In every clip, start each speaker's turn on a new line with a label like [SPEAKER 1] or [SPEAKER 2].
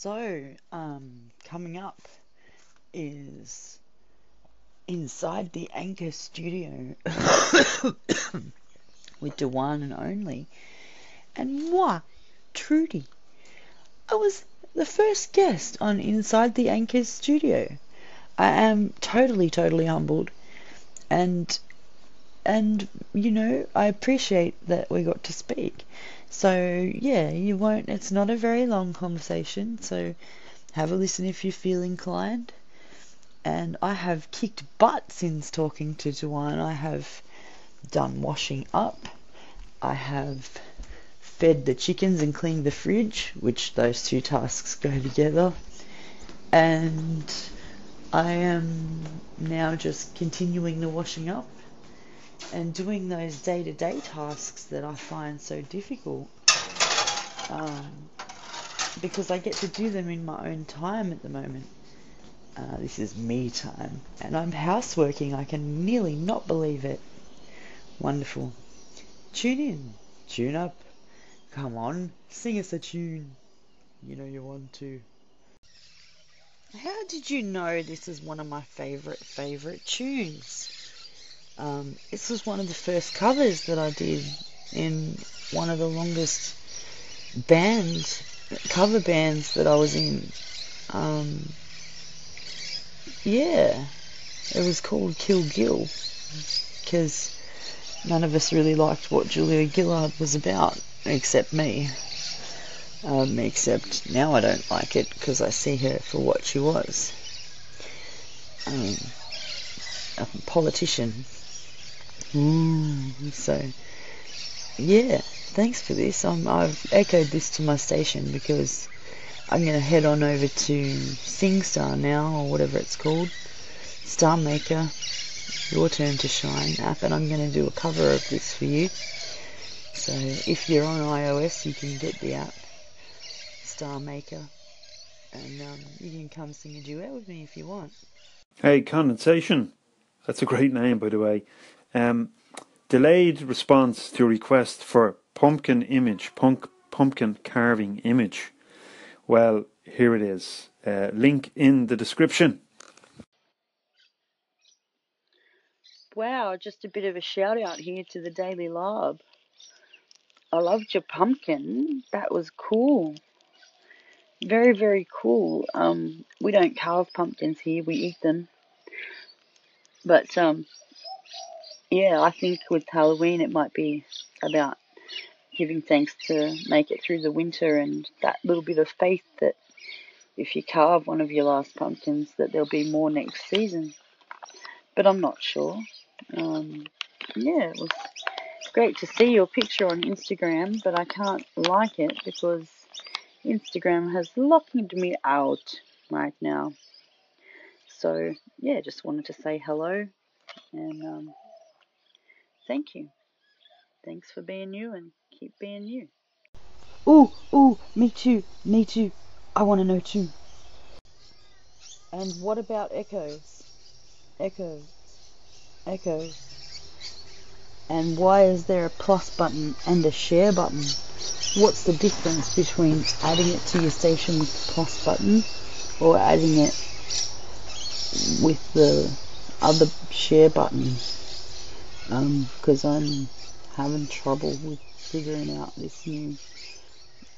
[SPEAKER 1] So, um, coming up is inside the Anchor Studio with the one and only, and moi, Trudy. I was the first guest on Inside the Anchor Studio. I am totally, totally humbled, and and you know I appreciate that we got to speak. So yeah, you won't. It's not a very long conversation. So have a listen if you feel inclined. And I have kicked butt since talking to Joanne. I have done washing up. I have fed the chickens and cleaned the fridge, which those two tasks go together. And I am now just continuing the washing up and doing those day to day tasks that I find so difficult. Um, because I get to do them in my own time at the moment. Uh, this is me time. And I'm houseworking. I can nearly not believe it. Wonderful. Tune in. Tune up. Come on. Sing us a tune. You know you want to. How did you know this is one of my favourite, favourite tunes? Um, this was one of the first covers that I did in one of the longest bands, cover bands that I was in. Um, yeah, it was called Kill Gill because none of us really liked what Julia Gillard was about, except me. Um, except now I don't like it because I see her for what she was. Um, a politician Mm, so, yeah, thanks for this. Um, I've echoed this to my station because I'm going to head on over to SingStar now, or whatever it's called, Star Maker, Your Turn to Shine app, and I'm going to do a cover of this for you. So if you're on iOS, you can get the app, Star Maker, and um, you can come sing a duet with me if you want.
[SPEAKER 2] Hey, Condensation. That's a great name, by the way. Um, delayed response to request for pumpkin image, punk, pumpkin carving image. Well, here it is. Uh, link in the description.
[SPEAKER 1] Wow, just a bit of a shout out here to the Daily Lob. I loved your pumpkin. That was cool. Very, very cool. Um, we don't carve pumpkins here, we eat them. But um, yeah, I think with Halloween it might be about giving thanks to make it through the winter and that little bit of faith that if you carve one of your last pumpkins that there'll be more next season. But I'm not sure. Um, yeah, it was great to see your picture on Instagram, but I can't like it because Instagram has locked me out right now. So yeah, just wanted to say hello and um, Thank you. Thanks for being you and keep being you. Ooh, ooh, me too, me too. I want to know too. And what about echoes? Echoes. Echoes. And why is there a plus button and a share button? What's the difference between adding it to your station with the plus button or adding it with the other share button? Because um, I'm having trouble with figuring out this new.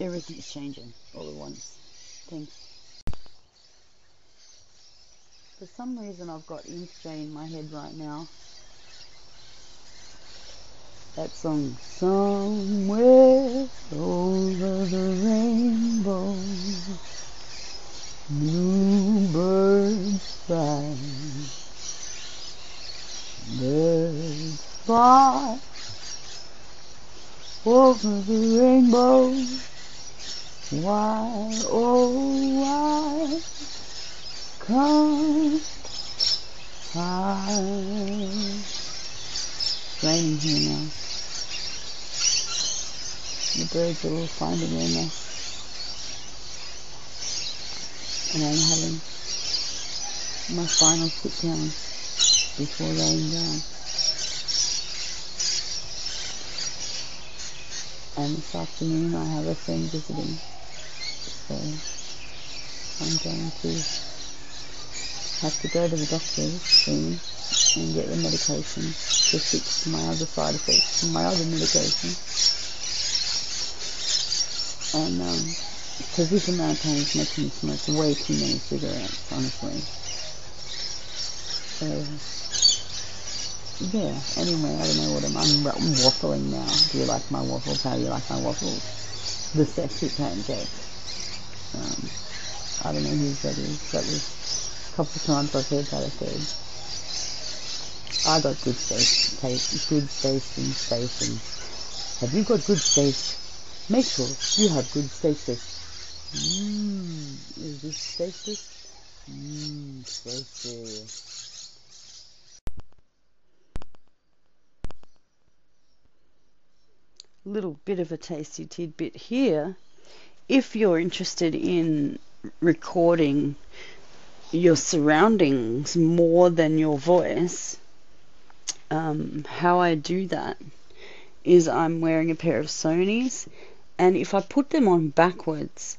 [SPEAKER 1] Everything's changing all at once. Thanks. For some reason, I've got Insta in my head right now. That song, Somewhere Over the Rainbow, New Birds Fly. Birds fly over the rainbow. Why, oh, why can't I? It's raining here now. The birds are all finding their nest. And I'm having my final sit down before laying down. And this afternoon I have a friend visiting. So I'm going to have to go to the doctor soon and get the medication to fix my other side effects from my other medication. And um, because this amount of pain is making me smoke way too many cigarettes, honestly. So, yeah, anyway, I don't know what I'm, I'm, I'm waffling now. Do you like my waffles? How do you like my waffles? The sexy pancake. Um, I don't know whose that is. That was a couple of times I've heard that echoed. I got good taste, taste, good taste and space. And have you got good space? Make sure you have good stasis. Mmm, is this stasis? Mmm, stasis. Little bit of a tasty tidbit here. If you're interested in recording your surroundings more than your voice, um, how I do that is I'm wearing a pair of Sony's, and if I put them on backwards,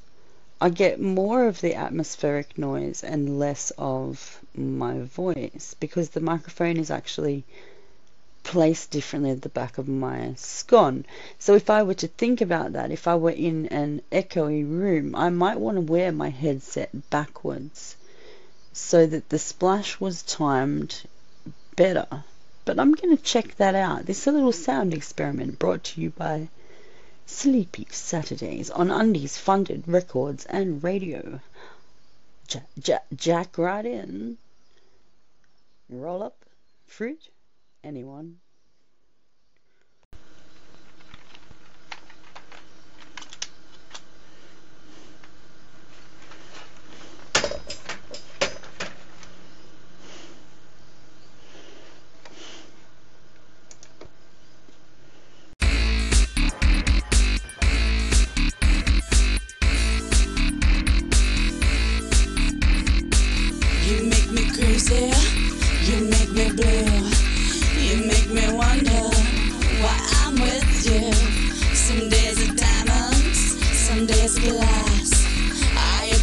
[SPEAKER 1] I get more of the atmospheric noise and less of my voice because the microphone is actually placed differently at the back of my scone. So if I were to think about that, if I were in an echoey room, I might want to wear my headset backwards so that the splash was timed better but I'm going to check that out. This is a little sound experiment brought to you by Sleepy Saturdays on Undies Funded Records and Radio. Jack, jack, jack right in. Roll up. Fruit. Anyone?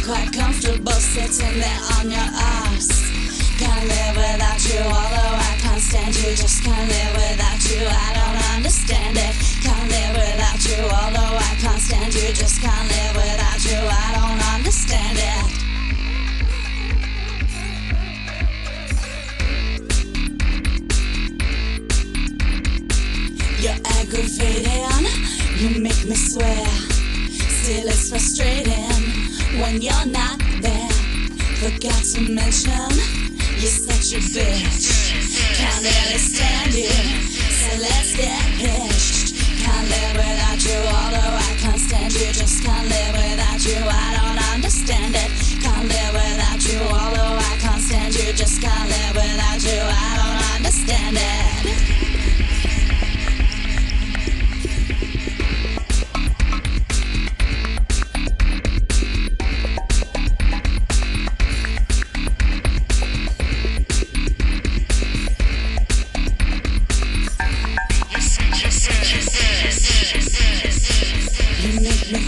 [SPEAKER 3] quite comfortable sitting there on your ass. Can't live without you, although I can't stand you. Just can't live without you, I don't understand it. Can't live without you, although I can't stand you. Just can't live without you, I don't understand it. You're aggravating, you make me swear. Still, it's frustrating when you're not there. Forgot to mention.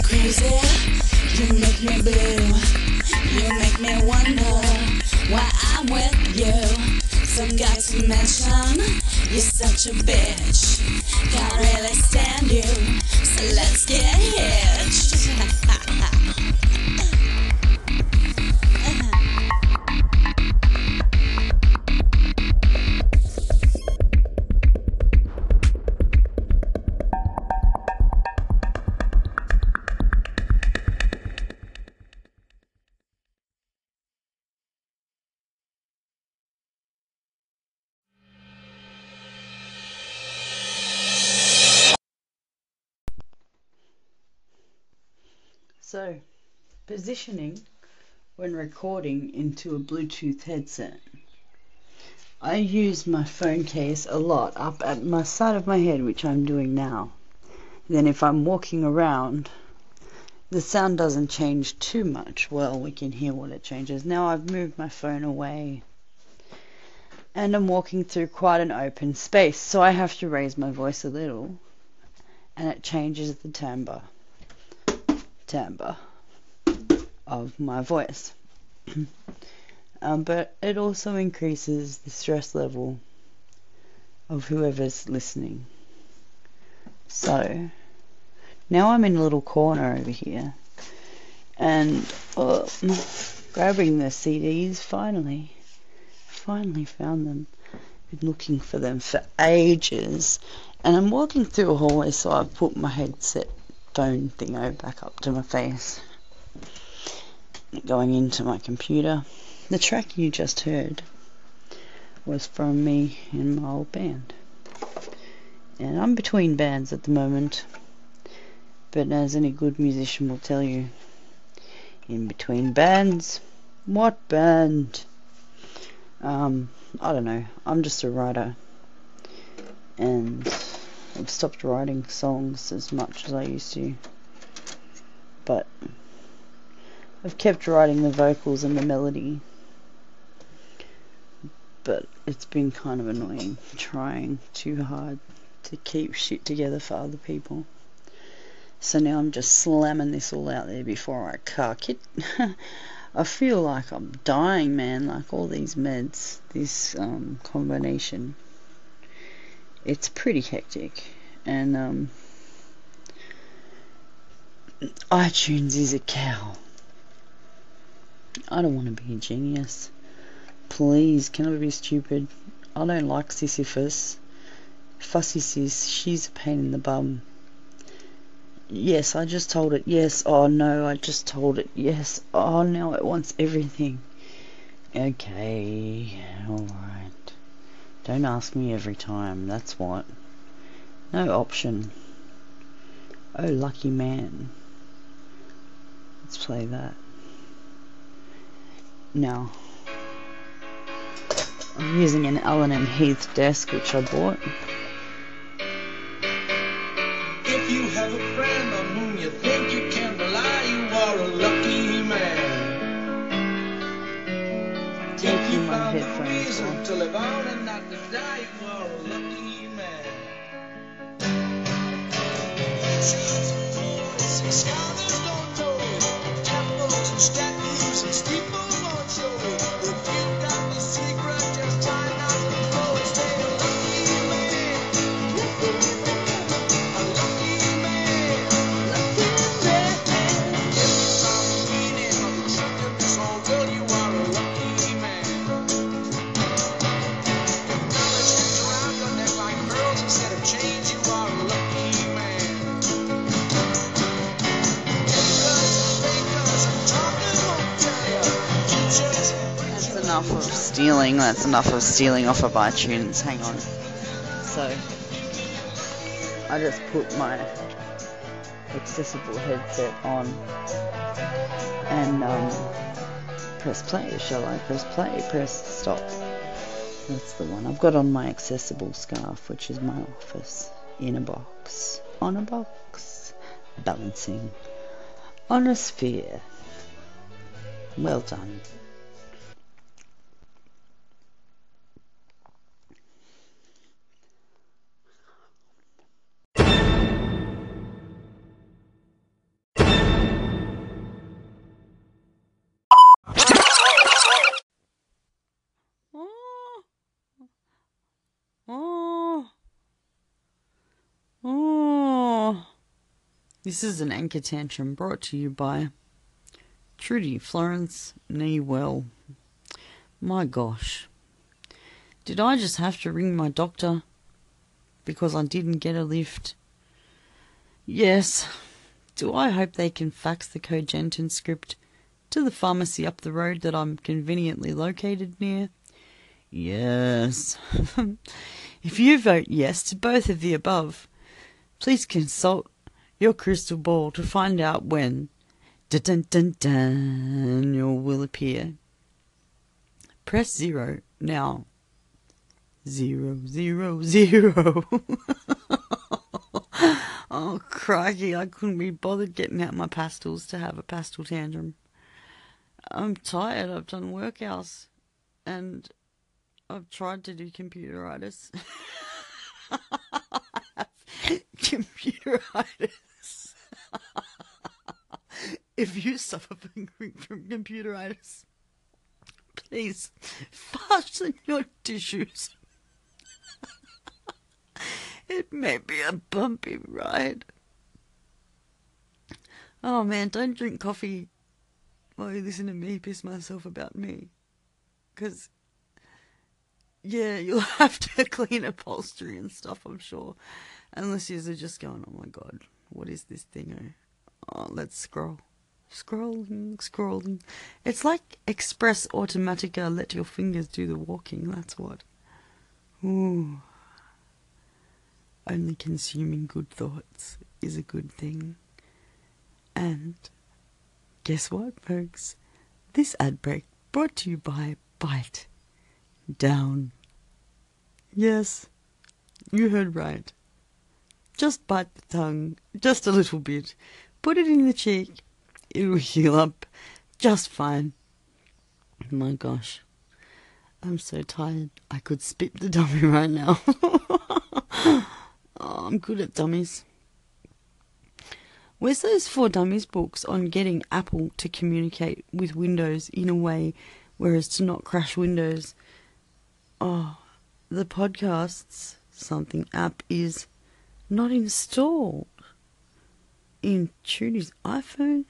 [SPEAKER 3] Crazy, you make me blue. You make me wonder why I'm with you. Some guy to mention, you're such a bitch. Can't really stand.
[SPEAKER 1] So, positioning when recording into a Bluetooth headset. I use my phone case a lot up at my side of my head, which I'm doing now. Then, if I'm walking around, the sound doesn't change too much. Well, we can hear what it changes. Now I've moved my phone away and I'm walking through quite an open space, so I have to raise my voice a little and it changes the timbre timbre of my voice. um, but it also increases the stress level of whoever's listening. So now I'm in a little corner over here and uh, grabbing the CDs finally. Finally found them. Been looking for them for ages. And I'm walking through a hallway, so I've put my headset phone thingo back up to my face. Going into my computer. The track you just heard was from me in my old band. And I'm between bands at the moment. But as any good musician will tell you, in between bands, what band? Um, I don't know. I'm just a writer. And I've stopped writing songs as much as I used to. But I've kept writing the vocals and the melody. But it's been kind of annoying trying too hard to keep shit together for other people. So now I'm just slamming this all out there before I cock it. I feel like I'm dying, man. Like all these meds, this um, combination. It's pretty hectic, and um, iTunes is a cow. I don't want to be a genius. Please, can I be stupid? I don't like Sisyphus. Fussy sis, she's a pain in the bum. Yes, I just told it. Yes. Oh no, I just told it. Yes. Oh, now it wants everything. Okay. Alright. Don't ask me every time. That's what. No option. Oh, lucky man. Let's play that. Now. I'm using an Allen Heath desk which I bought. Stealing. That's enough of stealing off of iTunes. Hang on. So, I just put my accessible headset on and um, press play. Shall I press play? Press stop. That's the one. I've got on my accessible scarf, which is my office, in a box, on a box, balancing on a sphere. Well done. Oh. Oh. This is an anchor tantrum brought to you by Trudy Florence Newell. My gosh. Did I just have to ring my doctor because I didn't get a lift? Yes. Do I hope they can fax the Cogentin script to the pharmacy up the road that I'm conveniently located near? Yes. if you vote yes to both of the above, please consult your crystal ball to find out when dun dun dun Daniel will appear. Press zero now. Zero zero zero. oh crikey! I couldn't be bothered getting out my pastels to have a pastel tantrum. I'm tired. I've done workouts, and I've tried to do computeritis. computeritis. if you suffer from, from computeritis, Please fasten your tissues. it may be a bumpy ride. Oh man, don't drink coffee while you listen to me piss myself about me. Because, yeah, you'll have to clean upholstery and stuff, I'm sure. Unless you're just going, oh my god, what is this thing? Oh, let's scroll. Scrolling, scrolling. It's like Express Automatica, uh, let your fingers do the walking, that's what. Ooh. Only consuming good thoughts is a good thing. And guess what, folks? This ad break brought to you by Bite Down. Yes, you heard right. Just bite the tongue, just a little bit. Put it in the cheek. It'll heal up just fine. My gosh. I'm so tired. I could spit the dummy right now. oh, I'm good at dummies. Where's those four dummies books on getting Apple to communicate with Windows in a way whereas to not crash Windows? Oh, the podcasts something app is not installed in Trudy's iPhone.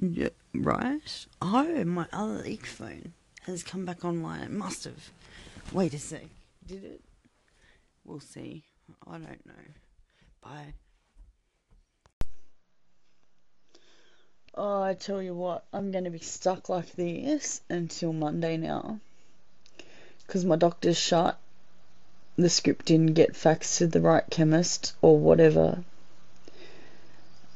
[SPEAKER 1] Yeah, right? Oh, my other leak phone has come back online. It must have. Wait a sec. Did it? We'll see. I don't know. Bye. Oh, I tell you what, I'm going to be stuck like this until Monday now. Because my doctor's shut. The script didn't get faxed to the right chemist or whatever.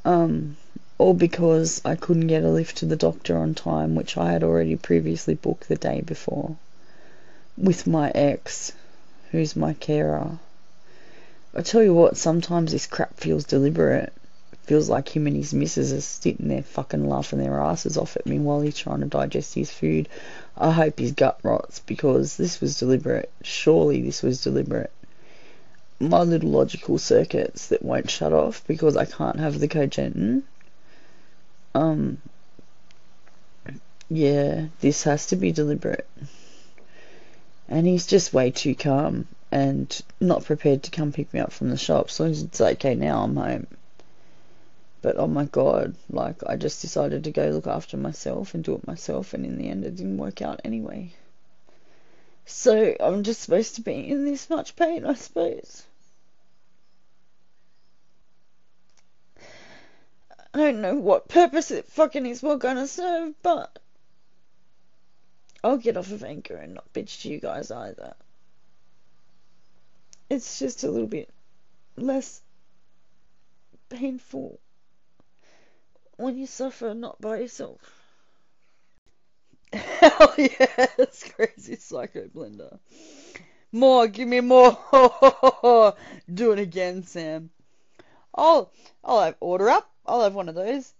[SPEAKER 1] Um, or because I couldn't get a lift to the doctor on time, which I had already previously booked the day before with my ex, who's my carer. I tell you what, sometimes this crap feels deliberate. Feels like him and his missus are sitting there fucking laughing their asses off at me while he's trying to digest his food. I hope his gut rots because this was deliberate. Surely this was deliberate. My little logical circuits that won't shut off because I can't have the cogentin. Um, yeah, this has to be deliberate. And he's just way too calm and not prepared to come pick me up from the shop. So it's okay now, I'm home. But oh my god, like I just decided to go look after myself and do it myself, and in the end, it didn't work out anyway. So I'm just supposed to be in this much pain, I suppose. I don't know what purpose it fucking is well gonna serve, but I'll get off of Anchor and not bitch to you guys either. It's just a little bit less painful when you suffer not by yourself. Hell yes, crazy psycho blender. More, give me more. Do it again, Sam. I'll I'll have order up. I'll have one of those.